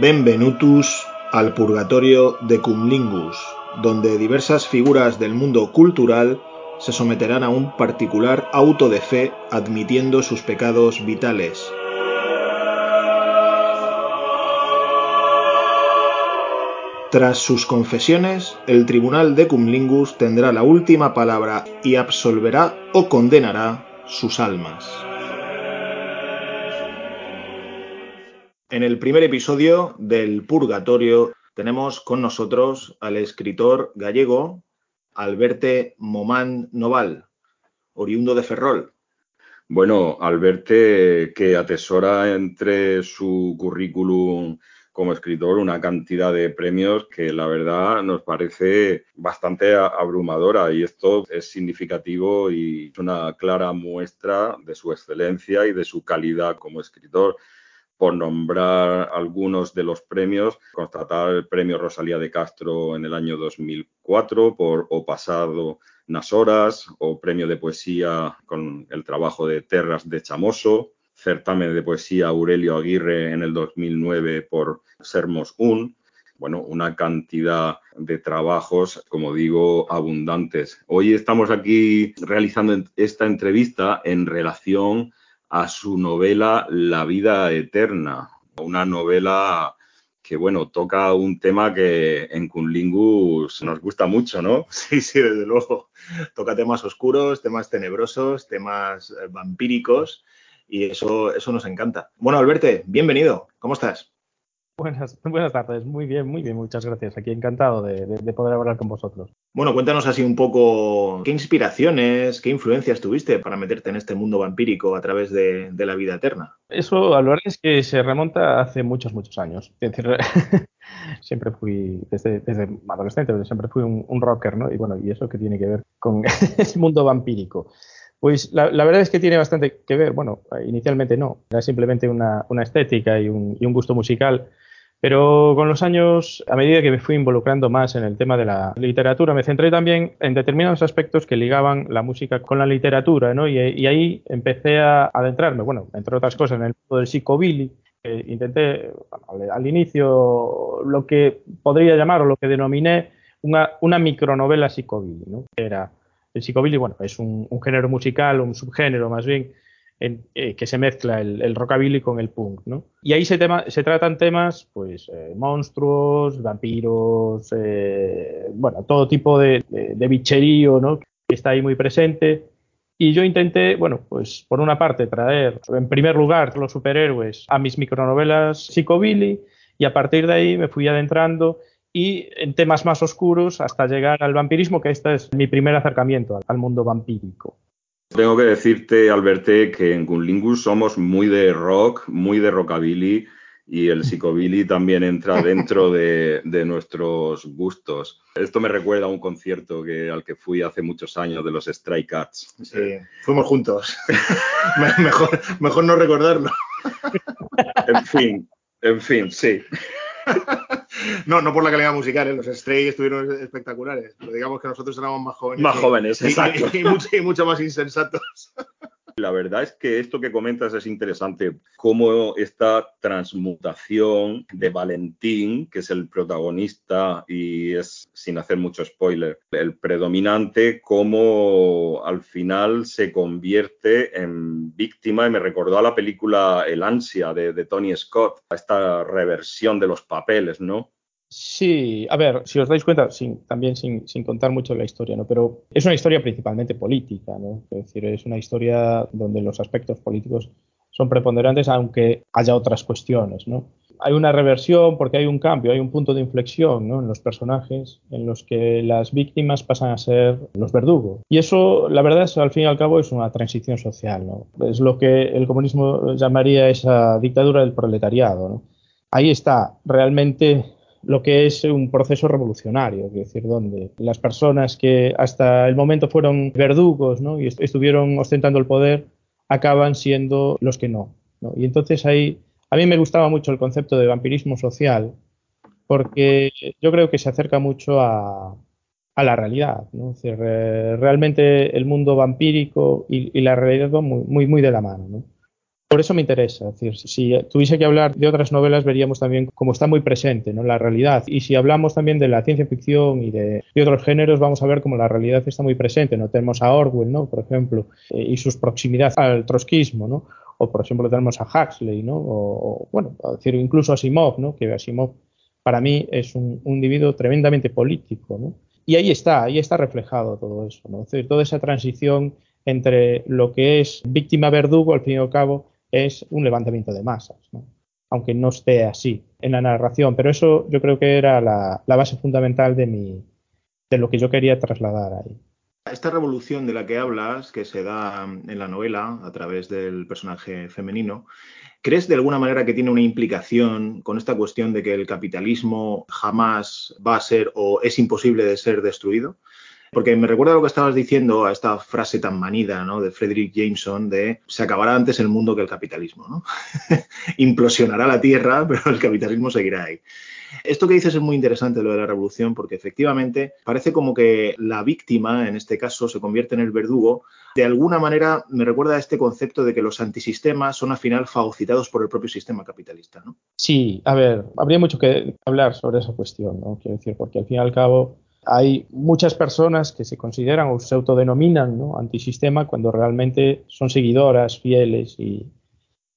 Benvenutus al purgatorio de Cumlingus, donde diversas figuras del mundo cultural se someterán a un particular auto de fe admitiendo sus pecados vitales. Tras sus confesiones, el tribunal de Cumlingus tendrá la última palabra y absolverá o condenará sus almas. En el primer episodio del Purgatorio tenemos con nosotros al escritor gallego Alberte Momán Noval, oriundo de Ferrol. Bueno, Alberte que atesora entre su currículum como escritor una cantidad de premios que la verdad nos parece bastante abrumadora y esto es significativo y es una clara muestra de su excelencia y de su calidad como escritor por nombrar algunos de los premios, constatar el premio Rosalía de Castro en el año 2004 por O Pasado nas Horas, o premio de poesía con el trabajo de Terras de Chamoso, certamen de poesía Aurelio Aguirre en el 2009 por Sermos Un. Bueno, una cantidad de trabajos, como digo, abundantes. Hoy estamos aquí realizando esta entrevista en relación a su novela La vida eterna, una novela que, bueno, toca un tema que en Kunlingus nos gusta mucho, ¿no? Sí, sí, desde luego. Toca temas oscuros, temas tenebrosos, temas eh, vampíricos y eso, eso nos encanta. Bueno, Alberto, bienvenido. ¿Cómo estás? Buenas, buenas tardes, muy bien, muy bien, muchas gracias. Aquí encantado de, poder hablar con vosotros. Bueno, cuéntanos así un poco qué inspiraciones, qué influencias tuviste para meterte en este mundo vampírico a través de, la vida eterna. Eso, a lo verdad es que se remonta hace muchos, muchos años. Es decir, siempre fui, desde, adolescente, siempre fui un, un, rocker, ¿no? Y bueno, y eso que tiene que ver con el mundo vampírico. Pues la, verdad es que tiene bastante que ver. Bueno, inicialmente no, era simplemente una, estética y un, gusto musical. Pero con los años, a medida que me fui involucrando más en el tema de la literatura, me centré también en determinados aspectos que ligaban la música con la literatura, ¿no? Y, ahí empecé a adentrarme, bueno, entre otras cosas, en el mundo del psicobilly. intenté al, inicio lo que podría llamar o lo que denominé una, micronovela psicobilly, ¿no? Era el psicobilly, bueno, es un, género musical, un subgénero más bien, eh, que se mezcla el, rockabilly con el punk, ¿no? Y ahí se, se tratan temas, pues, eh, monstruos, vampiros, eh, bueno, todo tipo de, bicherío, ¿no? Que está ahí muy presente. Y yo intenté, bueno, pues por una parte traer en primer lugar los superhéroes a mis micronovelas psicobilly y a partir de ahí me fui adentrando y en temas más oscuros hasta llegar al vampirismo, que este es mi primer acercamiento al mundo vampírico. Tengo que decirte, Alberté, que en Gunlingus somos muy de rock, muy de rockabilly y el psicobilly también entra dentro de, nuestros gustos. Esto me recuerda a un concierto que, al que fui hace muchos años de los Stray Cats. Sí, fuimos juntos. mejor, mejor no recordarlo. en fin, en fin, sí. no, no por la calidad musical, ¿eh? los Stray estuvieron espectaculares, pero digamos que nosotros éramos más jóvenes. Más jóvenes, exacto. Y, mucho, más insensatos. La verdad es que esto que comentas es interesante, cómo esta transmutación de Valentín, que es el protagonista y es, sin hacer mucho spoiler, el predominante, cómo al final se convierte en víctima, y me recordó a la película El ansia de, de Tony Scott, esta reversión de los papeles, ¿no? Sí, a ver, si os dais cuenta, también sin, contar mucho la historia, ¿no? Pero es una historia principalmente política, ¿no? Es decir, es una historia donde los aspectos políticos son preponderantes, aunque haya otras cuestiones, ¿no? Hay una reversión porque hay un cambio, hay un punto de inflexión ¿no? en los personajes en los que las víctimas pasan a ser los verdugos. Y eso, la verdad, es, al fin y al cabo, es una transición social, ¿no? Es lo que el comunismo llamaría esa dictadura del proletariado, ¿no? Ahí está realmente lo que es un proceso revolucionario, es decir, donde las personas que hasta el momento fueron verdugos ¿no? y estuvieron ostentando el poder acaban siendo los que no, Y entonces ahí a mí me gustaba mucho el concepto de vampirismo social porque yo creo que se acerca mucho a, la realidad. ¿no? realmente el mundo vampírico y, la realidad van muy, muy, muy de la mano. ¿no? Por eso me interesa. Si tuviese que hablar de otras novelas, veríamos también cómo está muy presente ¿no? la realidad. Y si hablamos también de la ciencia ficción y de, otros géneros, vamos a ver cómo la realidad está muy presente. ¿no? Tenemos a Orwell, ¿no? por ejemplo, eh, y sus proximidades al trotskismo, ¿no? o por ejemplo tenemos a Huxley, ¿no? o, bueno, decir, incluso a Asimov, ¿no? que Asimov para mí es un, individuo tremendamente político. ¿no? Y ahí está, ahí está reflejado todo eso. ¿no? Es toda esa transición entre lo que es víctima verdugo, al fin y al cabo, es un levantamiento de masas, aunque no esté así en la narración. Pero eso yo creo que era la, base fundamental de, mi, de lo que yo quería trasladar ahí. Esta revolución de la que hablas, que se da en la novela a través del personaje femenino, ¿crees de alguna manera que tiene una implicación con esta cuestión de que el capitalismo jamás va a ser o es imposible de ser destruido? Porque me recuerda lo que estabas diciendo a esta frase tan manida ¿no? de Frederick Jameson de se acabará antes el mundo que el capitalismo. ¿no? Implosionará la Tierra, pero el capitalismo seguirá ahí. Esto que dices es muy interesante, lo de la revolución, porque efectivamente parece como que la víctima, en este caso, se convierte en el verdugo. De alguna manera me recuerda a este concepto de que los antisistemas son al final fagocitados por el propio sistema capitalista, ¿no? Sí, a ver, habría mucho que hablar sobre esa cuestión, ¿no? Quiero decir, porque al fin y al cabo hay muchas personas que se consideran o se autodenominan ¿no? antisistema cuando realmente son seguidoras fieles y,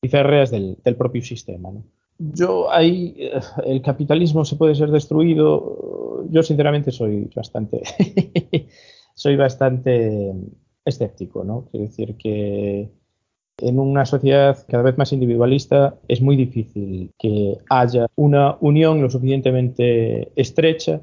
férreas del, propio sistema. Yo ahí, eh, el capitalismo se puede ser destruido. Yo sinceramente soy bastante, soy bastante escéptico, ¿no? Quiero decir que en una sociedad cada vez más individualista es muy difícil que haya una unión lo suficientemente estrecha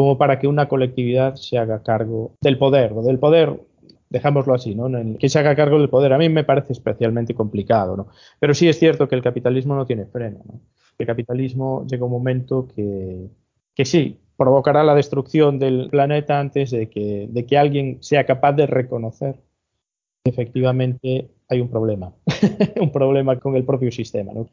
como para que una colectividad se haga cargo del poder, o del poder, dejámoslo así, ¿no? Que se haga cargo del poder. A mí me parece especialmente complicado, ¿no? Pero sí es cierto que el capitalismo no tiene freno, ¿no? El capitalismo llega un momento que, que sí, provocará la destrucción del planeta antes de que, de que alguien sea capaz de reconocer que efectivamente hay un problema, un problema con el propio sistema, ¿no?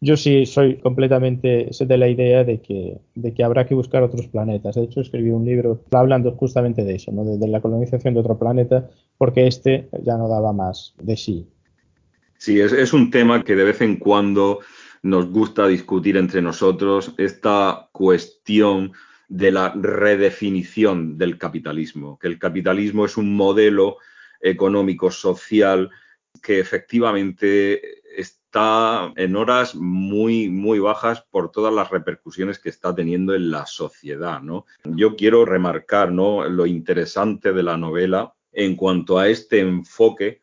Yo sí soy completamente de la idea de que, de que habrá que buscar otros planetas. De hecho, escribí un libro hablando justamente de eso, ¿no? de, la colonización de otro planeta, porque este ya no daba más de sí. Sí, es, es un tema que de vez en cuando nos gusta discutir entre nosotros, esta cuestión de la redefinición del capitalismo, que el capitalismo es un modelo económico social que efectivamente está en horas muy, muy bajas por todas las repercusiones que está teniendo en la sociedad, ¿no? Yo quiero remarcar, ¿no? Lo interesante de la novela en cuanto a este enfoque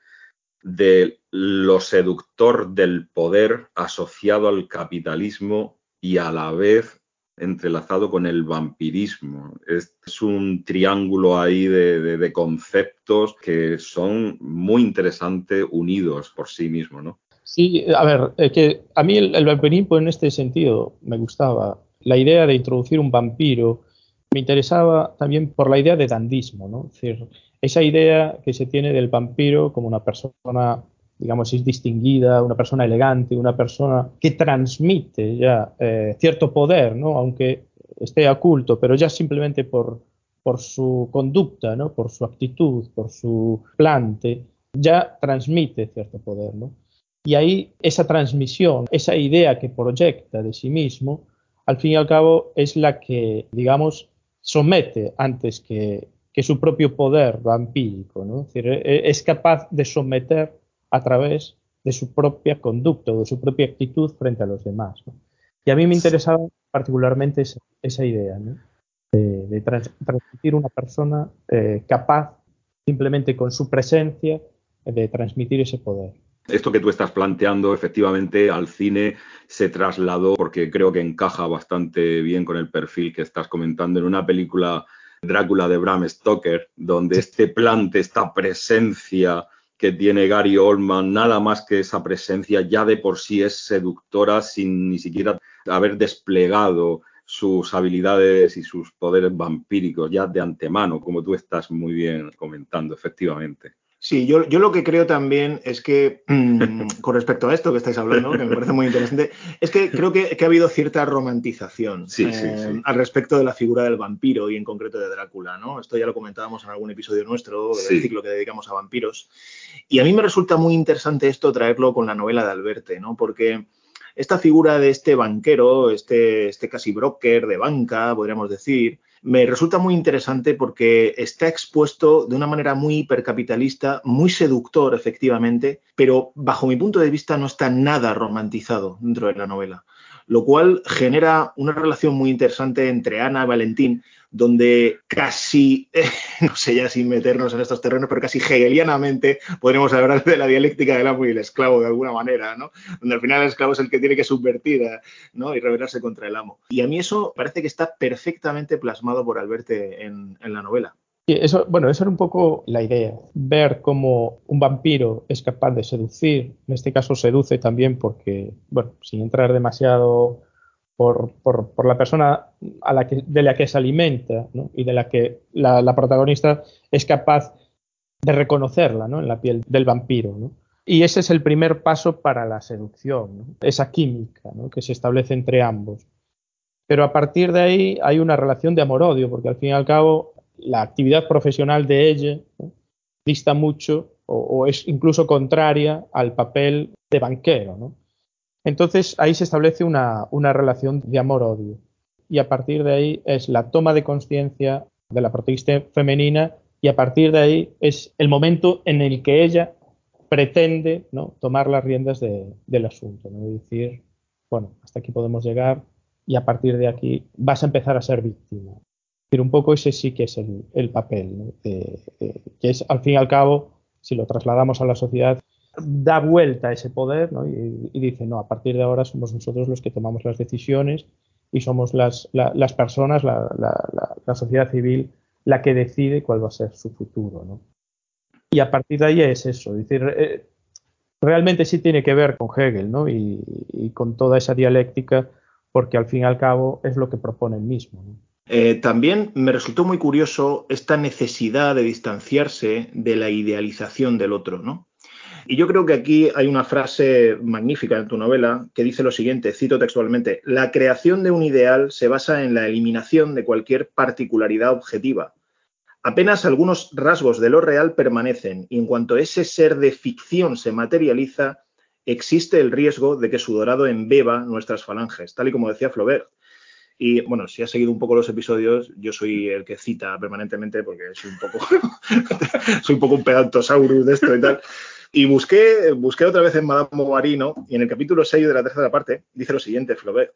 de lo seductor del poder asociado al capitalismo y a la vez entrelazado con el vampirismo. Es, un triángulo ahí de, conceptos que son muy interesantes unidos por sí mismos, ¿no? Sí, a ver, que a mí el, vampirismo en este sentido me gustaba. La idea de introducir un vampiro me interesaba también por la idea de dandismo, ¿no? Es decir, esa idea que se tiene del vampiro como una persona, digamos, distinguida, una persona elegante, una persona que transmite ya eh, cierto poder, ¿no? Aunque esté oculto, pero ya simplemente por, por su conducta, ¿no? Por su actitud, por su plante, ya transmite cierto poder, ¿no? Y ahí esa transmisión, esa idea que proyecta de sí mismo, al fin y al cabo es la que, digamos, somete antes que, su propio poder vampírico. ¿no? Es, e, es capaz de someter a través de su propia conducta o de su propia actitud frente a los demás. Y a mí me interesaba particularmente esa, idea ¿no? de, transmitir una persona eh, capaz simplemente con su presencia de transmitir ese poder. Esto que tú estás planteando, efectivamente, al cine se trasladó porque creo que encaja bastante bien con el perfil que estás comentando en una película Drácula de Bram Stoker, donde este plante, esta presencia que tiene Gary Oldman, nada más que esa presencia ya de por sí es seductora sin ni siquiera haber desplegado sus habilidades y sus poderes vampíricos ya de antemano, como tú estás muy bien comentando, efectivamente. Sí, yo, yo, lo que creo también es que, mm, con respecto a esto que estáis hablando, que me parece muy interesante, es que creo que, ha habido cierta romantización eh, al respecto de la figura del vampiro y en concreto de Drácula, ¿no? Esto ya lo comentábamos en algún episodio nuestro del ciclo que dedicamos a vampiros. Y a mí me resulta muy interesante esto traerlo con la novela de Alberte, ¿no? Porque esta figura de este banquero, este, este casi broker de banca, podríamos decir, me resulta muy interesante porque está expuesto de una manera muy hipercapitalista, muy seductor efectivamente, pero bajo mi punto de vista no está nada romantizado dentro de la novela, lo cual genera una relación muy interesante entre Ana y Valentín, donde casi, no sé ya sin meternos en estos terrenos, pero casi hegelianamente podríamos hablar de la dialéctica del amo y el esclavo de alguna manera, ¿no? Donde al final el esclavo es el que tiene que subvertir ¿no? y rebelarse contra el amo. Y a mí eso parece que está perfectamente plasmado por Alberte en, en la novela. Eso, bueno, esa era un poco la idea, ver cómo un vampiro es capaz de seducir, en este caso seduce también porque, bueno, sin entrar demasiado por, la persona a la que, de la que se alimenta y de la que la, protagonista es capaz de reconocerla en la piel del vampiro. Y ese es el primer paso para la seducción, esa química que se establece entre ambos. Pero a partir de ahí hay una relación de amor-odio, porque al fin y al cabo la actividad profesional de ella dista mucho o, es incluso contraria al papel de banquero. Entonces ahí se establece una, relación de amor-odio. Y a partir de ahí es la toma de conciencia de la protagonista femenina y a partir de ahí es el momento en el que ella pretende ¿no? tomar las riendas del asunto. ¿no? Decir, bueno, hasta aquí podemos llegar y a partir de aquí vas a empezar a ser víctima. Pero un poco ese sí que es el, papel, que es al fin y al cabo, si lo trasladamos a la sociedad, da vuelta ese poder y, dice, no, a partir de ahora somos nosotros los que tomamos las decisiones y somos las, las personas, la, la, sociedad civil, la que decide cuál va a ser su futuro. ¿no? Y a partir de ahí es eso, es decir, eh, realmente sí tiene que ver con Hegel ¿no? y, con toda esa dialéctica, porque al fin y al cabo es lo que propone él mismo. Eh, también me resultó muy curioso esta necesidad de distanciarse de la idealización del otro, ¿no? Y yo creo que aquí hay una frase magnífica en tu novela que dice lo siguiente, cito textualmente, la creación de un ideal se basa en la eliminación de cualquier particularidad objetiva. Apenas algunos rasgos de lo real permanecen y en cuanto ese ser de ficción se materializa, existe el riesgo de que su dorado embeba nuestras falanges, tal y como decía Flaubert. Y bueno, si has seguido un poco los episodios, yo soy el que cita permanentemente porque soy un poco, soy un poco un pedantosaurus de esto y tal. Y busqué, busqué otra vez en Madame Bovary, Y en el capítulo 6 de la tercera parte dice lo siguiente, Flaubert.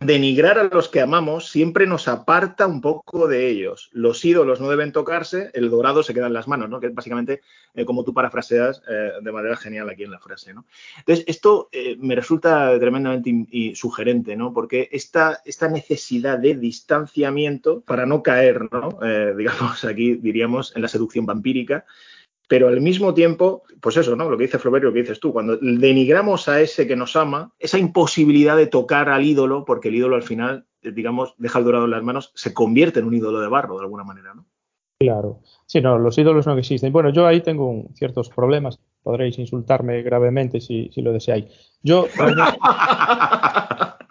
Denigrar a los que amamos siempre nos aparta un poco de ellos. Los ídolos no deben tocarse, el dorado se queda en las manos, ¿no? Que es básicamente eh, como tú parafraseas eh, de manera genial aquí en la frase, ¿no? Entonces, esto eh, me resulta tremendamente sugerente, ¿no? Porque esta, esta necesidad de distanciamiento para no caer, ¿no? digamos, aquí diríamos en la seducción vampírica, pero al mismo tiempo, pues eso, ¿no? Lo que dice Flaubert, lo que dices tú, cuando denigramos a ese que nos ama, esa imposibilidad de tocar al ídolo, porque el ídolo al final, digamos, deja el dorado en las manos, se convierte en un ídolo de barro de alguna manera, ¿no? Claro. Sí, no, los ídolos no existen. Bueno, yo ahí tengo ciertos problemas. Podréis insultarme gravemente si, si lo deseáis. Yo.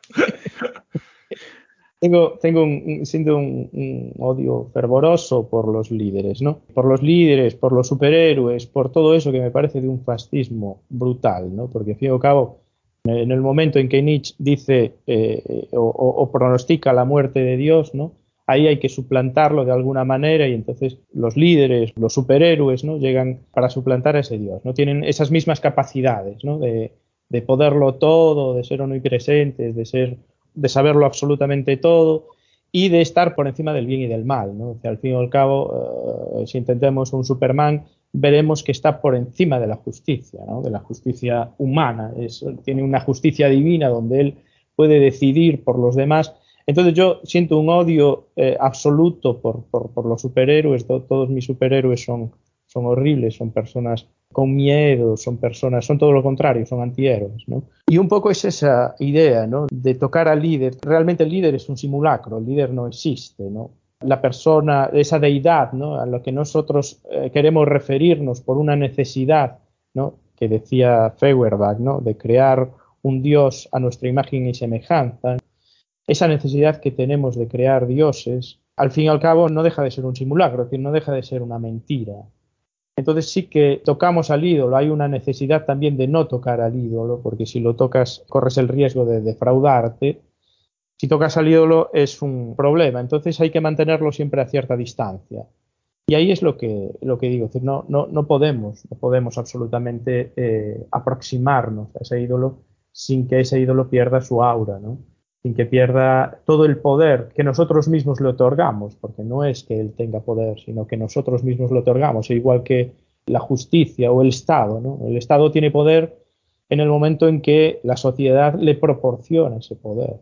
Tengo, tengo un, siento un, odio fervoroso por los líderes, ¿no? Por los líderes, por los superhéroes, por todo eso que me parece de un fascismo brutal, ¿no? Porque, al fin y al cabo, en el momento en que Nietzsche dice eh, o, pronostica la muerte de Dios, ¿no? Ahí hay que suplantarlo de alguna manera y entonces los líderes, los superhéroes, ¿no? Llegan para suplantar a ese Dios, ¿no? Tienen esas mismas capacidades, ¿no? De, de poderlo todo, de ser omnipresentes, de ser de saberlo absolutamente todo y de estar por encima del bien y del mal. al fin y al cabo, eh, si intentemos un Superman, veremos que está por encima de la justicia, ¿no? de la justicia humana. Es, tiene una justicia divina donde él puede decidir por los demás. Entonces yo siento un odio eh, absoluto por, por, los superhéroes. todos mis superhéroes son, son horribles, son personas con miedo, son personas, son todo lo contrario, son antihéroes, ¿no? Y un poco es esa idea. De tocar al líder. Realmente el líder es un simulacro, el líder no existe, la persona, esa deidad. A lo que nosotros eh, queremos referirnos por una necesidad. Que decía Feuerbach, ¿no? De crear un Dios a nuestra imagen y semejanza. Esa necesidad que tenemos de crear dioses, al fin y al cabo, no deja de ser un simulacro, es decir, no deja de ser una mentira. Entonces sí que tocamos al ídolo, hay una necesidad también de no tocar al ídolo, porque si lo tocas corres el riesgo de defraudarte si tocas al ídolo es un problema, entonces hay que mantenerlo siempre a cierta distancia. Y ahí es lo que, lo que digo, no, no, no podemos, no podemos absolutamente eh, aproximarnos a ese ídolo sin que ese ídolo pierda su aura, ¿no? Sin que pierda todo el poder que nosotros mismos le otorgamos, porque no es que él tenga poder, sino que nosotros mismos le otorgamos, igual que la justicia o el Estado. El Estado tiene poder en el momento en que la sociedad le proporciona ese poder.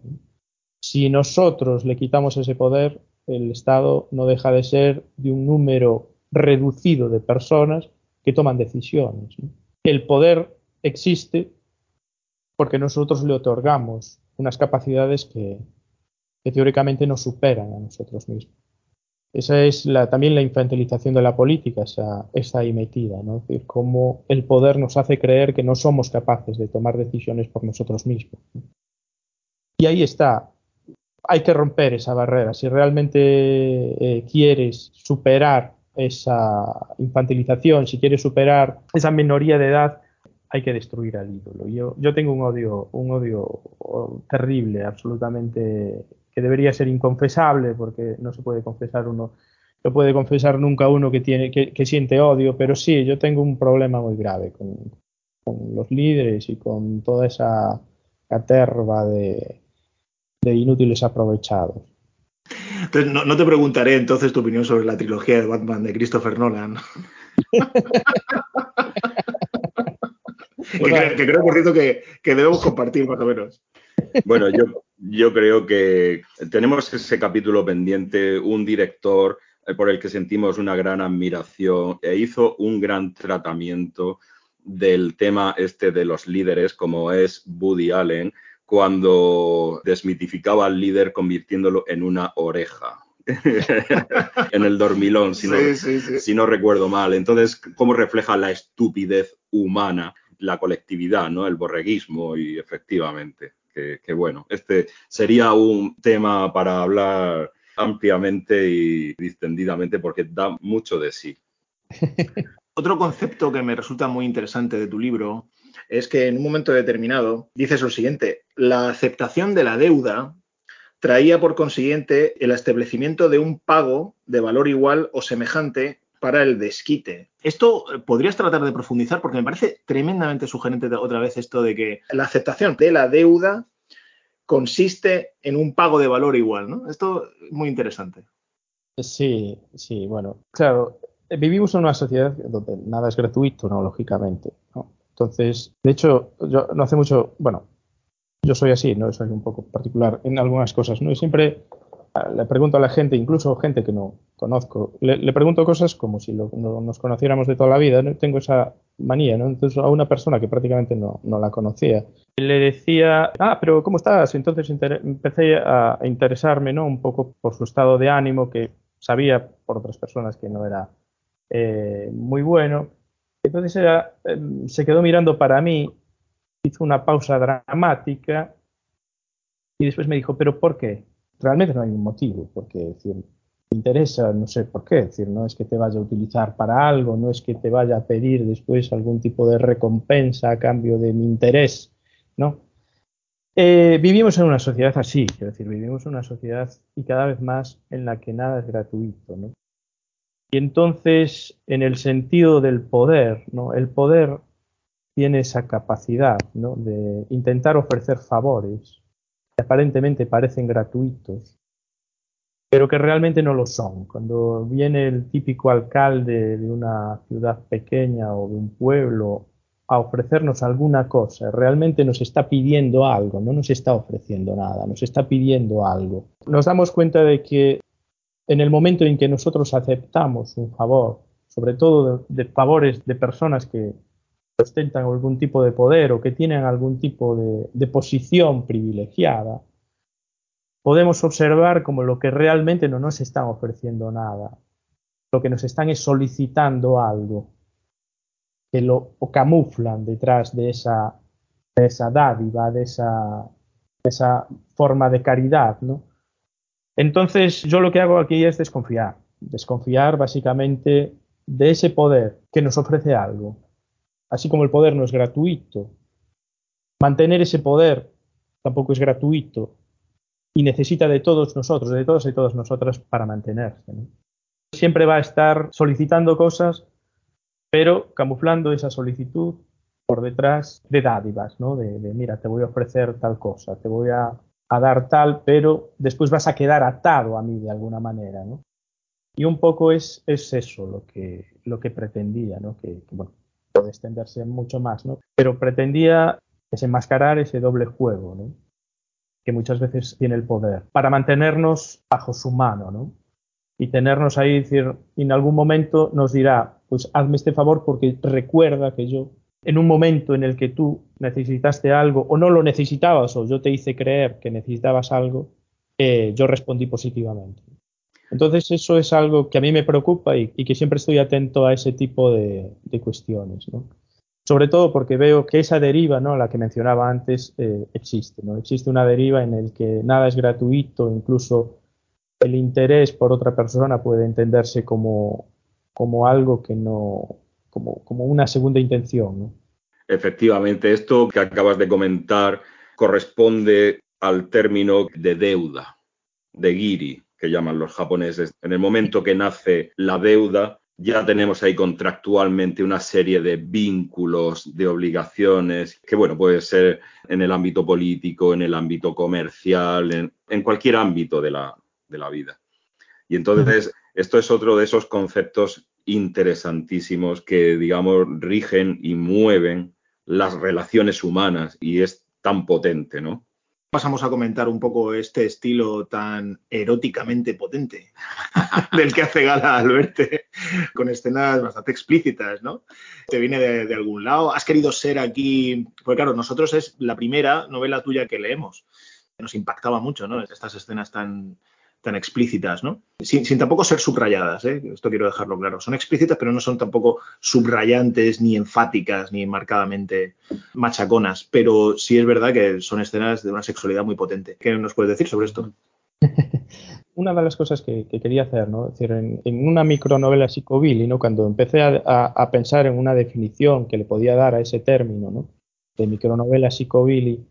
Si nosotros le quitamos ese poder, el Estado no deja de ser de un número reducido de personas que toman decisiones. El poder existe porque nosotros le otorgamos unas capacidades que, teóricamente nos superan a nosotros mismos. Esa es también la infantilización de la política, esa, está ahí metida, ¿no? Es decir, cómo el poder nos hace creer que no somos capaces de tomar decisiones por nosotros mismos. Y ahí está hay que romper esa barrera. Si realmente eh, quieres superar esa infantilización, si quieres superar esa minoría de edad, hay que destruir al ídolo. Yo, yo tengo un odio, un odio terrible, absolutamente, que debería ser inconfesable, porque no se puede confesar uno, no puede confesar nunca uno que tiene, que, siente odio, pero sí, yo tengo un problema muy grave con, con los líderes y con toda esa caterva de, de inútiles aprovechados. Entonces, no, te preguntaré entonces tu opinión sobre la trilogía de Batman de Christopher Nolan. que, creo, por cierto, que, debemos compartir más o menos. Bueno, yo, yo creo que tenemos ese capítulo pendiente, un director eh, por el que sentimos una gran admiración e hizo un gran tratamiento del tema este de los líderes, como es Woody Allen, cuando desmitificaba al líder convirtiéndolo en una oreja. en el dormilón, si no, si no recuerdo mal. Entonces, ¿cómo refleja la estupidez humana, la colectividad, ¿no? el borreguismo? Y efectivamente, que, bueno, este sería un tema para hablar ampliamente y distendidamente porque da mucho de sí. Otro concepto que me resulta muy interesante de tu libro es que en un momento determinado dices lo siguiente, la aceptación de la deuda traía por consiguiente el establecimiento de un pago de valor igual o semejante para el desquite. Esto eh, podrías tratar de profundizar porque me parece tremendamente sugerente otra vez esto de que la aceptación de la deuda consiste en un pago de valor igual, ¿no? Esto es muy interesante. Sí, sí, bueno, claro, vivimos en una sociedad donde nada es gratuito, ¿no? Lógicamente, ¿no? Entonces, de hecho, yo no hace mucho, bueno, yo soy así, ¿no? Soy un poco particular en algunas cosas, ¿no? Y siempre le pregunto a la gente, incluso gente que no conozco, le, pregunto cosas como si nos conociéramos de toda la vida, ¿no? Tengo esa manía, ¿no? Entonces a una persona que prácticamente no, la conocía, le decía, ah, pero ¿cómo estás? Entonces empecé a, interesarme, ¿no? Un poco por su estado de ánimo, que sabía por otras personas que no era eh, muy bueno. Entonces em, se quedó mirando para mí, hizo una pausa dramática y después me dijo, ¿pero por qué? Realmente no hay un motivo, porque decir, me interesa, no sé por qué, decir, no es que te vaya a utilizar para algo, no es que te vaya a pedir después algún tipo de recompensa a cambio de mi interés, ¿no? Eh, vivimos en una sociedad así, quiero decir, vivimos en una sociedad y cada vez más en la que nada es gratuito, ¿no? Y entonces, en el sentido del poder, ¿no? el poder tiene esa capacidad ¿no? de intentar ofrecer favores aparentemente parecen gratuitos, pero que realmente no lo son. Cuando viene el típico alcalde de una ciudad pequeña o de un pueblo a ofrecernos alguna cosa, realmente nos está pidiendo algo, no nos está ofreciendo nada, nos está pidiendo algo. Nos damos cuenta de que en el momento en que nosotros aceptamos un favor, sobre todo de, favores de personas que ostentan algún tipo de poder o que tienen algún tipo de, posición privilegiada, podemos observar como lo que realmente no nos están ofreciendo nada. Lo que nos están es solicitando algo, que lo camuflan detrás de esa, de esa dádiva, de esa, esa forma de caridad, ¿no? Entonces, yo lo que hago aquí es desconfiar. Desconfiar básicamente de ese poder que nos ofrece algo. Así como el poder no es gratuito, mantener ese poder tampoco es gratuito y necesita de todos nosotros, de todos y todas nosotras para mantenerse. Siempre va a estar solicitando cosas, pero camuflando esa solicitud por detrás de dádivas, ¿no? De, mira, te voy a ofrecer tal cosa, te voy a, dar tal, pero después vas a quedar atado a mí de alguna manera, ¿no? Y un poco es, es eso lo que, lo que pretendía, ¿no? Que, bueno, puede extenderse mucho más, ¿no? Pero pretendía desenmascarar ese doble juego, ¿no? que muchas veces tiene el poder, para mantenernos bajo su mano, ¿no? Y tenernos ahí, decir, en algún momento nos dirá, pues hazme este favor porque recuerda que yo, en un momento en el que tú necesitaste algo o no lo necesitabas o yo te hice creer que necesitabas algo, eh, yo respondí positivamente. Entonces eso es algo que a mí me preocupa y, que siempre estoy atento a ese tipo de, cuestiones, ¿no? sobre todo porque veo que esa deriva, ¿no? la que mencionaba antes, eh, existe. ¿no? Existe una deriva en el que nada es gratuito, incluso el interés por otra persona puede entenderse como, como algo que no, como, como una segunda intención. ¿no? Efectivamente, esto que acabas de comentar corresponde al término de deuda, de giri, que llaman los japoneses. En el momento que nace la deuda, ya tenemos ahí contractualmente una serie de vínculos, de obligaciones, que bueno, puede ser en el ámbito político, en el ámbito comercial, en, cualquier ámbito de la, de la, vida. Y entonces, esto es otro de esos conceptos interesantísimos que, digamos, rigen y mueven las relaciones humanas y es tan potente, ¿no? Pasamos a comentar un poco este estilo tan eróticamente potente del que hace gala al verte, con escenas bastante explícitas, ¿no? Te viene de, algún lado. ¿Has querido ser aquí? Porque claro, nosotros es la primera novela tuya que leemos. Nos impactaba mucho, ¿no? Estas escenas tan, tan explícitas, ¿no? Sin, tampoco ser subrayadas, ¿eh? esto quiero dejarlo claro. Son explícitas, pero no son tampoco subrayantes, ni enfáticas, ni marcadamente machaconas. Pero sí es verdad que son escenas de una sexualidad muy potente. ¿Qué nos puedes decir sobre esto? una de las cosas que, quería hacer, ¿no? Es decir, en, una micronovela psicobili, ¿no? Cuando empecé a, pensar en una definición que le podía dar a ese término, ¿no? De micronovela psicobili,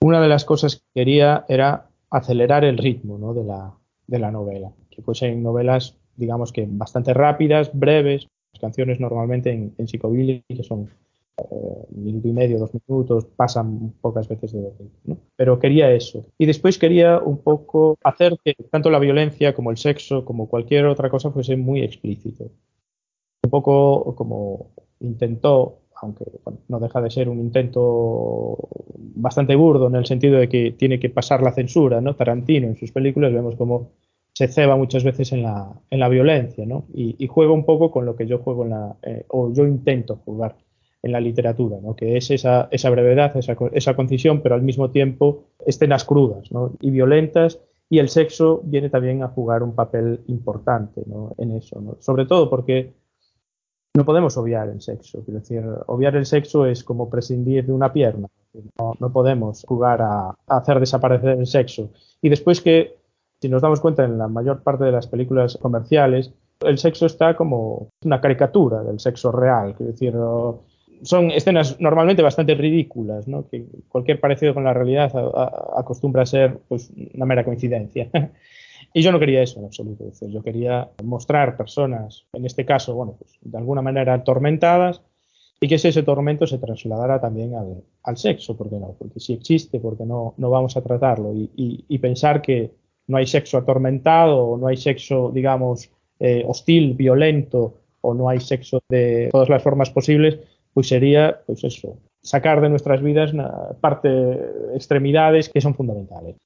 una de las cosas que quería era acelerar el ritmo de, la, de la novela. Que fuesen novelas, digamos que bastante rápidas, breves, las canciones normalmente en, en psicobilly, que son eh, minuto y medio, dos minutos, pasan pocas veces de dos. Pero quería eso. Y después quería un poco hacer que tanto la violencia como el sexo, como cualquier otra cosa, fuese muy explícito. Un poco como intentó aunque no deja de ser un intento bastante burdo en el sentido de que tiene que pasar la censura, ¿no? Tarantino en sus películas vemos como se ceba muchas veces en la, en la violencia. Y, juega un poco con lo que yo juego la, eh, o yo intento jugar en la literatura, ¿no? Que es esa, esa brevedad, esa, esa, concisión, pero al mismo tiempo escenas crudas. Y violentas, y el sexo viene también a jugar un papel importante. En eso. Sobre todo porque no podemos obviar el sexo. Es decir, obviar el sexo es como prescindir de una pierna. No, podemos jugar a, hacer desaparecer el sexo. Y después que, si nos damos cuenta en la mayor parte de las películas comerciales, el sexo está como una caricatura del sexo real. Es decir, son escenas normalmente bastante ridículas, ¿no? que cualquier parecido con la realidad acostumbra a ser pues, una mera coincidencia. Y yo no quería eso en absoluto. yo quería mostrar personas, en este caso, bueno, pues de alguna manera atormentadas y que ese tormento se trasladara también al, sexo, ¿por qué no? Porque si existe, porque no, no vamos a tratarlo? Y, pensar que no hay sexo atormentado o no hay sexo, digamos, eh, hostil, violento o no hay sexo de todas las formas posibles, pues sería, pues eso, sacar de nuestras vidas parte, extremidades que son fundamentales.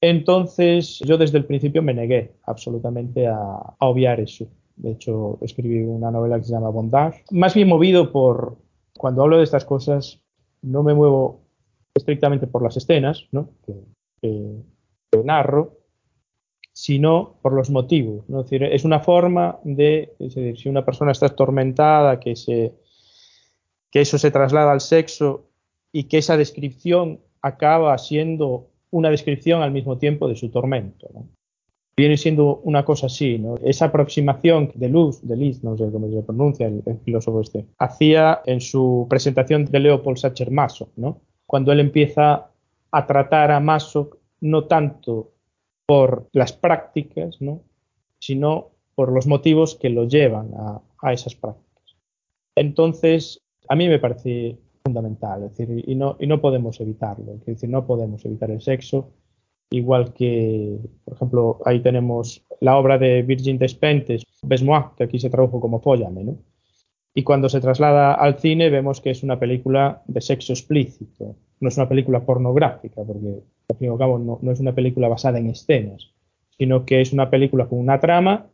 Entonces, yo desde el principio me negué absolutamente a, obviar eso. De hecho, escribí una novela que se llama Bondage. Más bien movido por, cuando hablo de estas cosas, no me muevo estrictamente por las escenas, ¿no? que, narro, sino por los motivos. Es, una forma de, es decir, si una persona está atormentada, que, que eso se traslada al sexo y que esa descripción acaba siendo una descripción al mismo tiempo de su tormento. Viene siendo una cosa así. Esa aproximación de Luz, de Liz, no sé cómo se pronuncia el, filósofo este, hacía en su presentación de Leopold Sacher Masoch, ¿no? Cuando él empieza a tratar a Masoch no tanto por las prácticas, ¿no? sino por los motivos que lo llevan a, a, esas prácticas. Entonces, a mí me parece fundamental, es decir, y no, podemos evitarlo, es decir, no podemos evitar el sexo, igual que, por ejemplo, ahí tenemos la obra de Virgin Despentes, Besmois, que aquí se tradujo como Póllame, ¿no? Y cuando se traslada al cine vemos que es una película de sexo explícito, no es una película pornográfica, porque al fin y al cabo no, es una película basada en escenas, sino que es una película con una trama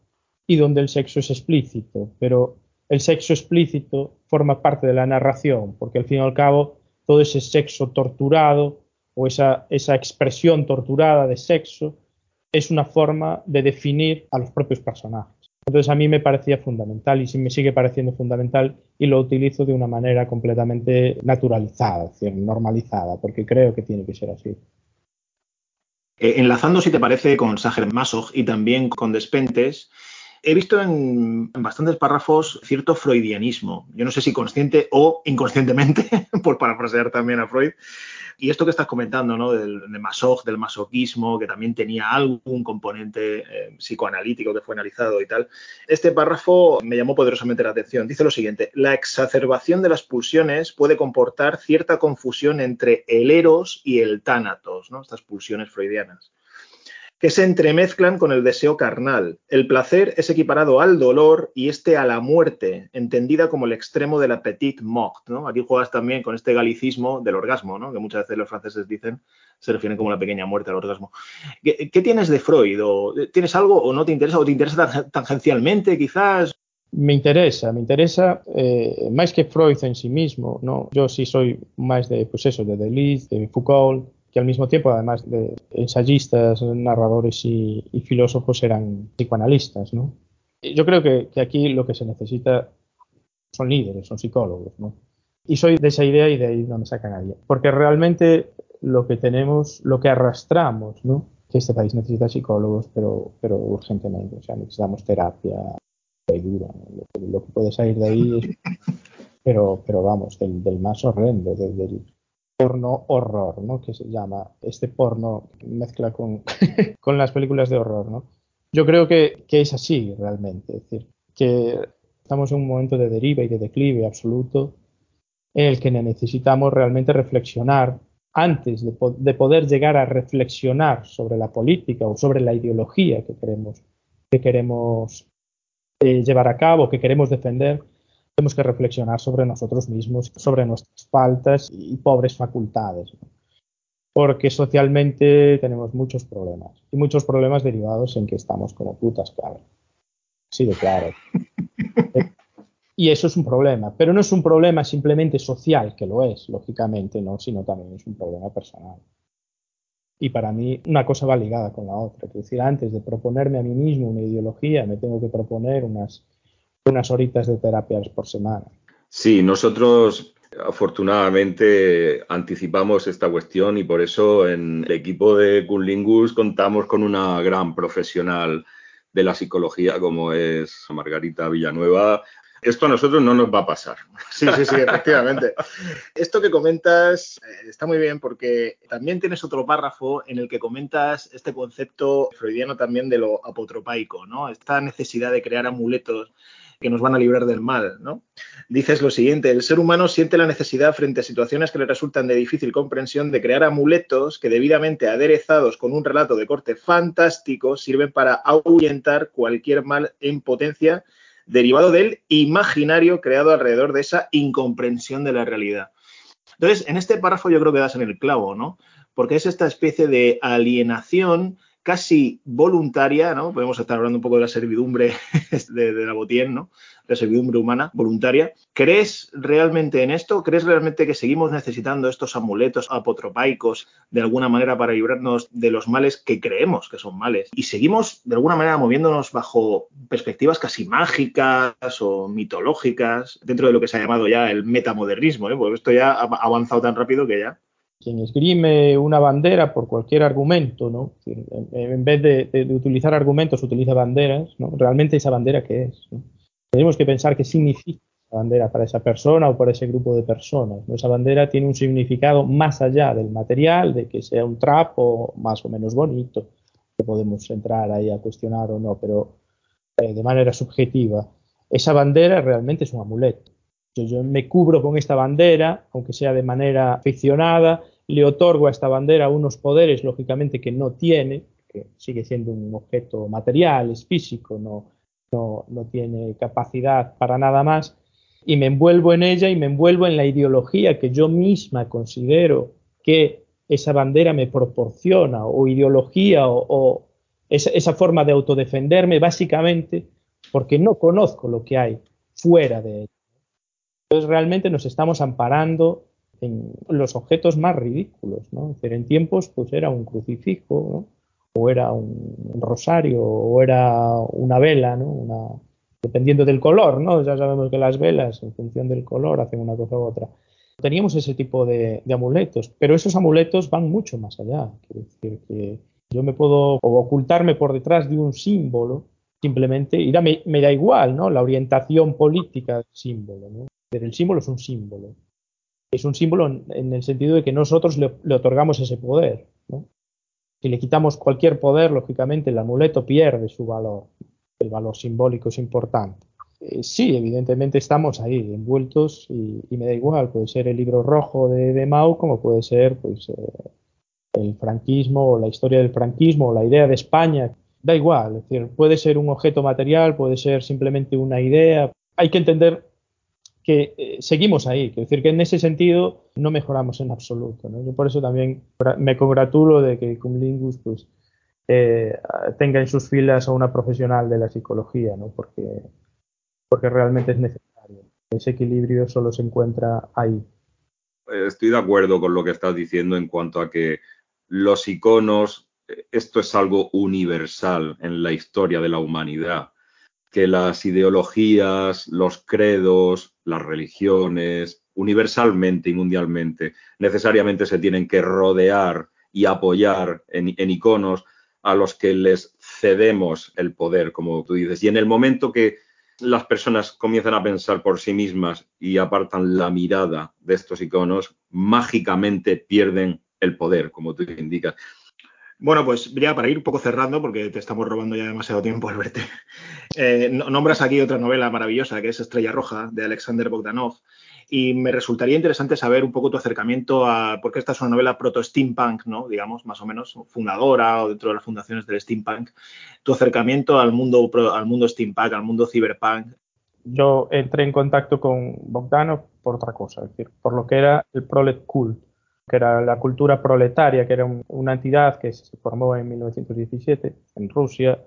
y donde el sexo es explícito, pero el sexo explícito forma parte de la narración, porque al fin y al cabo todo ese sexo torturado o esa, esa expresión torturada de sexo es una forma de definir a los propios personajes. Entonces a mí me parecía fundamental y sí me sigue pareciendo fundamental y lo utilizo de una manera completamente naturalizada, normalizada, porque creo que tiene que ser así. Eh, enlazando, si te parece, con Sacher Masoch y también con Despentes, he visto en, bastantes párrafos cierto freudianismo. Yo no sé si consciente o inconscientemente, por parafrasear también a Freud. Y esto que estás comentando, ¿no? Del, del masoch, del masoquismo, que también tenía algún componente eh, psicoanalítico que fue analizado y tal. Este párrafo me llamó poderosamente la atención. Dice lo siguiente: la exacerbación de las pulsiones puede comportar cierta confusión entre el eros y el tánatos, ¿no? Estas pulsiones freudianas que se entremezclan con el deseo carnal. El placer es equiparado al dolor y este a la muerte, entendida como el extremo del appetit mort. ¿no? Aquí juegas también con este galicismo del orgasmo, que muchas veces los franceses dicen, se refieren como la pequeña muerte al orgasmo. ¿Qué, tienes de Freud? ¿O ¿Tienes algo o no te interesa? ¿O te interesa tangencialmente quizás? Me interesa, me interesa eh, máis que Freud en sí mismo, ¿no? Yo sí soy máis de, pues eso, de Deleuze, de Foucault, que al mismo tiempo, además de ensayistas, narradores y, y filósofos, eran psicoanalistas. ¿no? Yo creo que, que, aquí lo que se necesita son líderes, son psicólogos. ¿no? Y soy de esa idea y de ahí no me saca nadie. Porque realmente lo que tenemos, lo que arrastramos, ¿no? que este país necesita psicólogos, pero, pero urgentemente. O sea, necesitamos terapia dura. Lo, que, lo, que, puede salir de ahí es. Pero, pero vamos, del, del más horrendo, del, del porno horror, ¿no? Que se llama este porno mezcla con, con las películas de horror, ¿no? Yo creo que, que, es así realmente, es decir, que estamos en un momento de deriva y de declive absoluto en el que necesitamos realmente reflexionar antes de, po de poder llegar a reflexionar sobre la política o sobre la ideología que queremos, que queremos eh, llevar a cabo, que queremos defender, tenemos que reflexionar sobre nosotros mismos, sobre nuestras faltas y pobres facultades. ¿no? Porque socialmente tenemos muchos problemas y muchos problemas derivados en que estamos como putas cabras. Sí, de claro. y eso es un problema, pero no es un problema simplemente social, que lo es, lógicamente, no, sino también es un problema personal. Y para mí una cosa va ligada con la otra. Es decir, antes de proponerme a mí mismo una ideología, me tengo que proponer unas unas horitas de terapias por semana. Sí, nosotros afortunadamente anticipamos esta cuestión y por eso en el equipo de Cunlingus contamos con una gran profesional de la psicología como es Margarita Villanueva. Esto a nosotros no nos va a pasar. Sí, sí, sí, efectivamente. Esto que comentas eh, está muy bien porque también tienes otro párrafo en el que comentas este concepto freudiano también de lo apotropaico, ¿no? Esta necesidad de crear amuletos que nos van a librar del mal, ¿no? Dices lo siguiente, el ser humano siente la necesidad frente a situaciones que le resultan de difícil comprensión de crear amuletos que debidamente aderezados con un relato de corte fantástico sirven para ahuyentar cualquier mal en potencia derivado del imaginario creado alrededor de esa incomprensión de la realidad. Entonces, en este párrafo yo creo que das en el clavo, ¿no? Porque es esta especie de alienación casi voluntaria, ¿no? Podemos estar hablando un poco de la servidumbre de, la Botier, ¿no? La servidumbre humana voluntaria. ¿Crees realmente en esto? ¿Crees realmente que seguimos necesitando estos amuletos apotropaicos de alguna manera para librarnos de los males que creemos que son males? Y seguimos de alguna manera moviéndonos bajo perspectivas casi mágicas o mitológicas dentro de lo que se ha llamado ya el metamodernismo, ¿eh? Porque esto ya ha avanzado tan rápido que ya quien esgrime una bandera por cualquier argumento, ¿no? En vez de, utilizar argumentos, utiliza banderas, ¿no? Realmente esa bandera qué es. Tenemos que pensar qué significa esa bandera para esa persona o para ese grupo de personas. Esa bandera tiene un significado más allá del material, de que sea un trapo más o menos bonito, que podemos entrar ahí a cuestionar o no, pero eh, de manera subjetiva. Esa bandera realmente es un amuleto yo me cubro con esta bandera, aunque sea de manera aficionada, le otorgo a esta bandera unos poderes, lógicamente, que no tiene, que sigue siendo un objeto material, es físico, no, no, tiene capacidad para nada más, y me envuelvo en ella y me envuelvo en la ideología que yo misma considero que esa bandera me proporciona, o ideología, o, esa, esa forma de autodefenderme, básicamente porque no conozco lo que hay fuera de ella. Entonces realmente nos estamos amparando en los objetos más ridículos, ¿no? en tiempos pues era un crucifijo, o era un rosario, o era una vela, ¿no? Una, dependiendo del color, ¿no? Ya sabemos que las velas, en función del color, hacen una cosa u otra. Teníamos ese tipo de, amuletos, pero esos amuletos van mucho más allá. Quiero decir que yo me puedo ocultarme por detrás de un símbolo, simplemente, y me, me da igual, ¿no? La orientación política del símbolo, ¿no? Pero el símbolo es un símbolo. Es un símbolo en, el sentido de que nosotros le, otorgamos ese poder. Si le quitamos cualquier poder, lógicamente el amuleto pierde su valor. El valor simbólico es importante. Eh, sí, evidentemente estamos ahí envueltos y, me da igual, puede ser el libro rojo de, de Mao como puede ser pues, eh, el franquismo o la historia del franquismo o la idea de España. Da igual, es decir, puede ser un objeto material, puede ser simplemente una idea. Hay que entender que eh, seguimos ahí. Quiero decir que en ese sentido no mejoramos en absoluto. Yo por eso también me congratulo de que Cumlingus pues, eh, tenga en sus filas a una profesional de la psicología, ¿no? porque, porque realmente es necesario. Ese equilibrio solo se encuentra ahí. Estoy de acuerdo con lo que estás diciendo en cuanto a que los iconos, eh, esto es algo universal en la historia de la humanidad que las ideologías, los credos, las religiones, universalmente y mundialmente, necesariamente se tienen que rodear y apoyar en, iconos a los que les cedemos el poder, como tú dices. Y en el momento que las personas comienzan a pensar por sí mismas y apartan la mirada de estos iconos, mágicamente pierden el poder, como tú indicas. Bueno, pues ya para ir un poco cerrando, porque te estamos robando ya demasiado tiempo, al Eh, nombras aquí otra novela maravillosa que es Estrella Roja de Alexander Bogdanov. Y me resultaría interesante saber un poco tu acercamiento a, porque esta es una novela proto-steampunk, ¿no? Digamos, más o menos, fundadora o dentro de las fundaciones del steampunk. Tu acercamiento al mundo, al mundo steampunk, al mundo cyberpunk. Yo entré en contacto con Bogdanov por otra cosa, es decir, por lo que era el prolet cult que era la cultura proletaria, que era una entidad que se formó en 1917 en Rusia,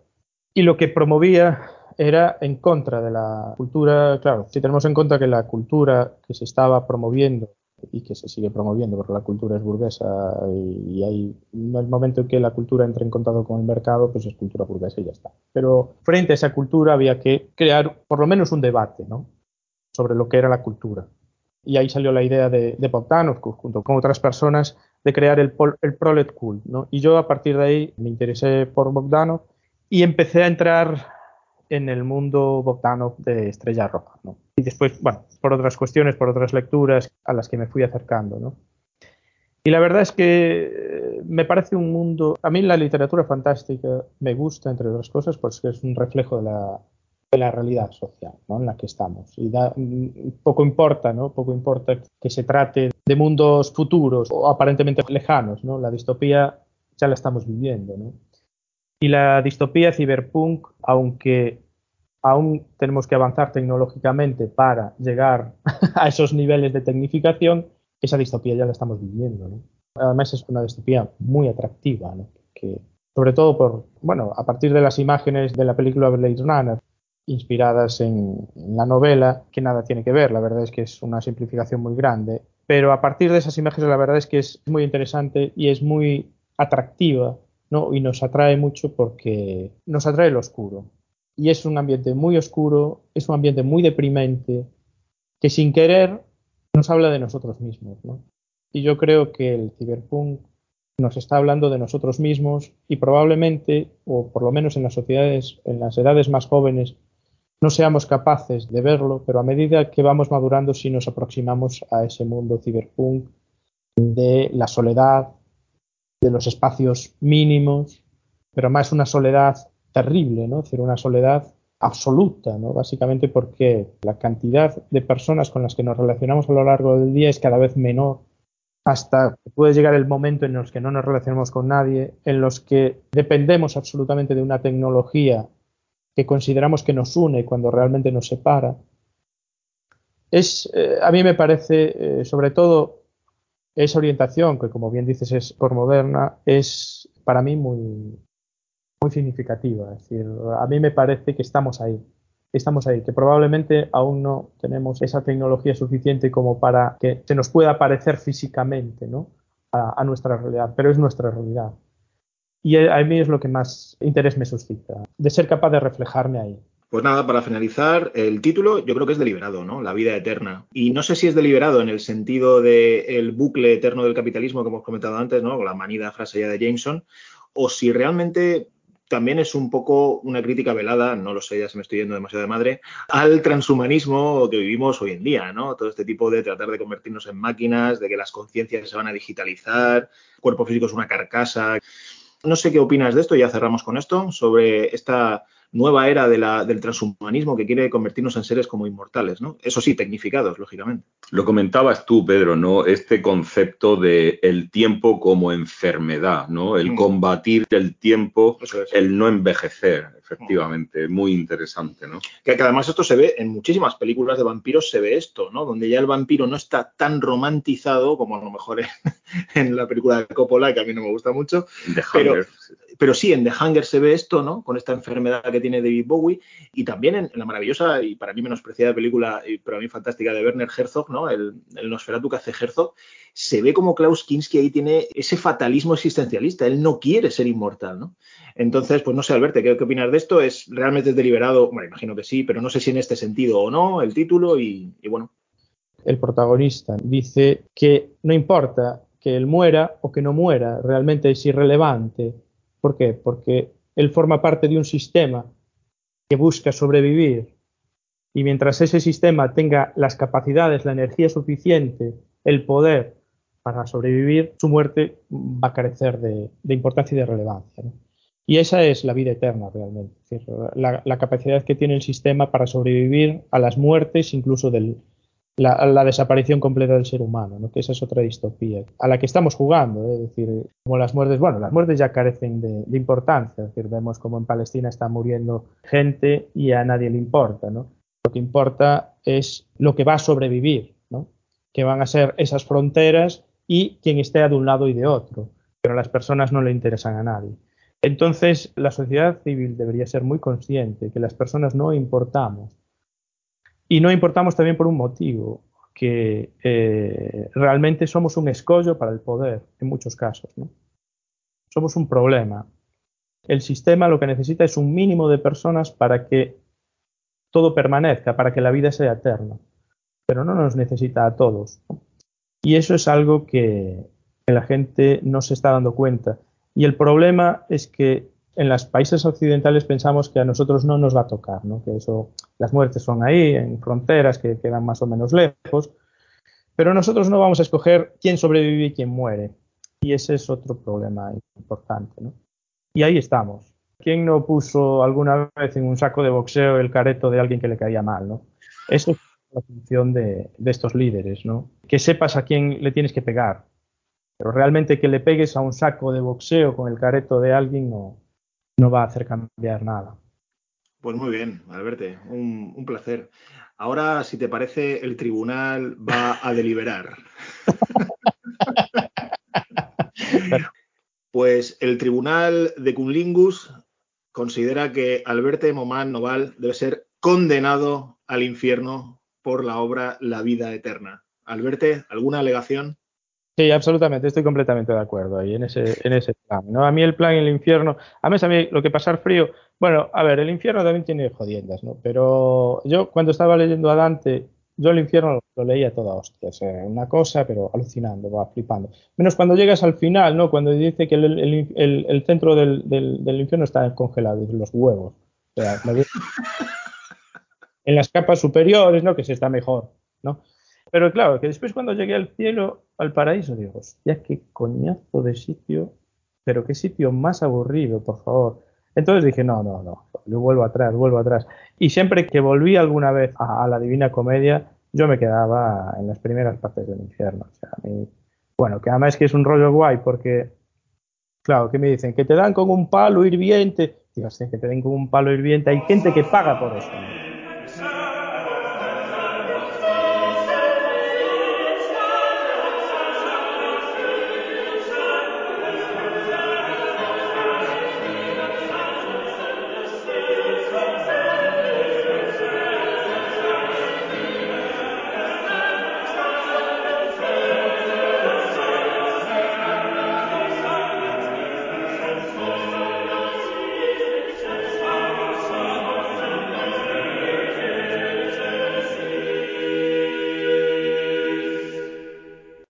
y lo que promovía era en contra de la cultura, claro, si tenemos en cuenta que la cultura que se estaba promoviendo y que se sigue promoviendo, porque la cultura es burguesa y, hay el momento en que la cultura entra en contacto con el mercado, pues es cultura burguesa y ya está. Pero frente a esa cultura había que crear por lo menos un debate, ¿no? Sobre lo que era la cultura y ahí salió la idea de, de Bogdanov, junto con otras personas, de crear el, el Prolet Cool. ¿no? Y yo a partir de ahí me interesé por Bogdanov y empecé a entrar en el mundo Bogdanov de Estrella Roja. ¿no? Y después, bueno, por otras cuestiones, por otras lecturas a las que me fui acercando. ¿no? Y la verdad es que eh, me parece un mundo, a mí la literatura fantástica me gusta, entre otras cosas, porque es un reflejo de la, de la realidad social en la que estamos. Y mm, poco importa, ¿no? Poco importa que se trate de mundos futuros o aparentemente lejanos, ¿no? La distopía ya la estamos viviendo, ¿no? Y la distopía cyberpunk, aunque aún tenemos que avanzar tecnológicamente para llegar a esos niveles de tecnificación, esa distopía ya la estamos viviendo, ¿no? Además es una distopía muy atractiva, ¿no? Que sobre todo por, bueno, a partir de las imágenes de la película Blade Runner, inspiradas en, la novela, que nada tiene que ver, la verdad es que es una simplificación muy grande, pero a partir de esas imágenes la verdad es que es muy interesante y es muy atractiva, ¿no? Y nos atrae mucho porque nos atrae el oscuro. Y es un ambiente muy oscuro, es un ambiente muy deprimente, que sin querer nos habla de nosotros mismos, ¿no? Y yo creo que el ciberpunk nos está hablando de nosotros mismos y probablemente, o por lo menos en las sociedades, en las edades más jóvenes, no seamos capaces de verlo, pero a medida que vamos madurando sí nos aproximamos a ese mundo ciberpunk de la soledad, de los espacios mínimos, pero más una soledad terrible, ¿no? Es decir, una soledad absoluta, ¿no? Básicamente porque la cantidad de personas con las que nos relacionamos a lo largo del día es cada vez menor hasta que puede llegar el momento en los que no nos relacionamos con nadie, en los que dependemos absolutamente de una tecnología que consideramos que nos une cuando realmente nos separa. Es, eh, a mí me parece, eh, sobre todo, esa orientación, que como bien dices es por moderna, es para mí muy, muy significativa. Es decir, a mí me parece que estamos ahí estamos ahí, que probablemente aún no tenemos esa tecnología suficiente como para que se nos pueda parecer físicamente ¿no? a, nuestra realidad, pero es nuestra realidad. Y a mí es lo que más interés me suscita, de ser capaz de reflejarme ahí. Pues nada, para finalizar, el título yo creo que es deliberado, ¿no? La vida eterna. Y no sé si es deliberado en el sentido del bucle eterno del capitalismo que hemos comentado antes, ¿no? La manida frase ya de Jameson, o si realmente también es un poco una crítica velada, no lo sé, ya se me estoy yendo demasiado de madre, al transhumanismo que vivimos hoy en día, ¿no? Todo este tipo de tratar de convertirnos en máquinas, de que las conciencias se van a digitalizar, el cuerpo físico es una carcasa. No sé qué opinas de esto, ya cerramos con esto, sobre esta nueva era del transhumanismo que quiere convertirnos en seres como inmortales, ¿no? Eso sí, tecnificados, lógicamente. Lo comentabas tú, Pedro, ¿no? Este concepto de el tiempo como enfermedad, ¿no? El mm. combatir el tiempo, el no envejecer, efectivamente, muy interesante, ¿no? Que, además esto se ve en muchísimas películas de vampiros, se ve esto, ¿no? Donde ya el vampiro no está tan romantizado como a lo mejor en, la película de Coppola, que a mí no me gusta mucho. pero, pero sí, en The Hunger se ve esto, ¿no? Con esta enfermedad que tiene David Bowie y también en, la maravillosa y para mí menospreciada película, pero a mí fantástica de Werner Herzog, ¿no? El, el Nosferatu que hace Herzog, se ve como Klaus Kinski ahí tiene ese fatalismo existencialista. Él no quiere ser inmortal, ¿no? Entonces, pues no sé, Alberto, ¿qué, qué opinas de esto? ¿Es realmente deliberado? Bueno, imagino que sí, pero no sé si en este sentido o no, el título y, y bueno. El protagonista dice que no importa que él muera o que no muera, realmente es irrelevante. ¿Por qué? Porque él forma parte de un sistema que busca sobrevivir y mientras ese sistema tenga las capacidades, la energía suficiente, el poder para sobrevivir, su muerte va a carecer de, importancia y de relevancia. Y esa es la vida eterna realmente, la, capacidad que tiene el sistema para sobrevivir a las muertes, incluso del, la, desaparición completa del ser humano, ¿no? que esa es otra distopía, a la que estamos jugando, ¿eh? es decir, como las muertes, bueno, las muertes ya carecen de, importancia, es decir, vemos como en Palestina está muriendo gente y a nadie le importa, ¿no? Lo que importa es lo que va a sobrevivir, ¿no? Que van a ser esas fronteras y quien esté de un lado y de otro, pero las personas no le interesan a nadie. Entonces, la sociedad civil debería ser muy consciente que las personas no importamos y no importamos también por un motivo, que eh, realmente somos un escollo para el poder en muchos casos. ¿no? Somos un problema. El sistema lo que necesita es un mínimo de personas para que todo permanezca, para que la vida sea eterna. Pero no nos necesita a todos. Y eso es algo que, que la gente no se está dando cuenta. Y el problema es que en los países occidentales pensamos que a nosotros no nos va a tocar, ¿no? que eso, las muertes son ahí, en fronteras que quedan más o menos lejos, pero nosotros no vamos a escoger quién sobrevive y quién muere. Y ese es otro problema importante. ¿no? Y ahí estamos. ¿Quién no puso alguna vez en un saco de boxeo el careto de alguien que le caía mal? ¿no? Eso es la función de, de estos líderes, ¿no? que sepas a quién le tienes que pegar. Pero realmente que le pegues a un saco de boxeo con el careto de alguien no, no va a hacer cambiar nada. Pues muy bien, Alberto, un, un placer. Ahora, si te parece, el tribunal va a deliberar. Pues el tribunal de Cunlingus considera que Alberto Momán Noval debe ser condenado al infierno por la obra La vida eterna. Alberto, ¿alguna alegación? Sí, absolutamente, estoy completamente de acuerdo ahí en ese, en ese plan. ¿no? A mí el plan el infierno, a mí, a mí lo que pasar frío, bueno, a ver, el infierno también tiene jodiendas, ¿no? Pero yo cuando estaba leyendo a Dante, yo el infierno lo, leía toda hostia, o sea, una cosa, pero alucinando, va flipando. Menos cuando llegas al final, ¿no? Cuando dice que el, centro del, infierno está congelado, los huevos. O sea, en las capas superiores, ¿no? Que se está mejor, ¿no? Pero claro, que después cuando llegué al cielo, al paraíso, digo, hostia, qué coñazo de sitio, pero qué sitio más aburrido, por favor. Entonces dije, no, no, no, yo vuelvo atrás, vuelvo atrás. Y siempre que volví alguna vez a, la Divina Comedia, yo me quedaba en las primeras partes del infierno. O sea, a mí, bueno, que además es que es un rollo guay, porque, claro, que me dicen, que te dan con un palo hirviente. Digo, sí, que te den con un palo hirviente. Hay gente que paga por eso.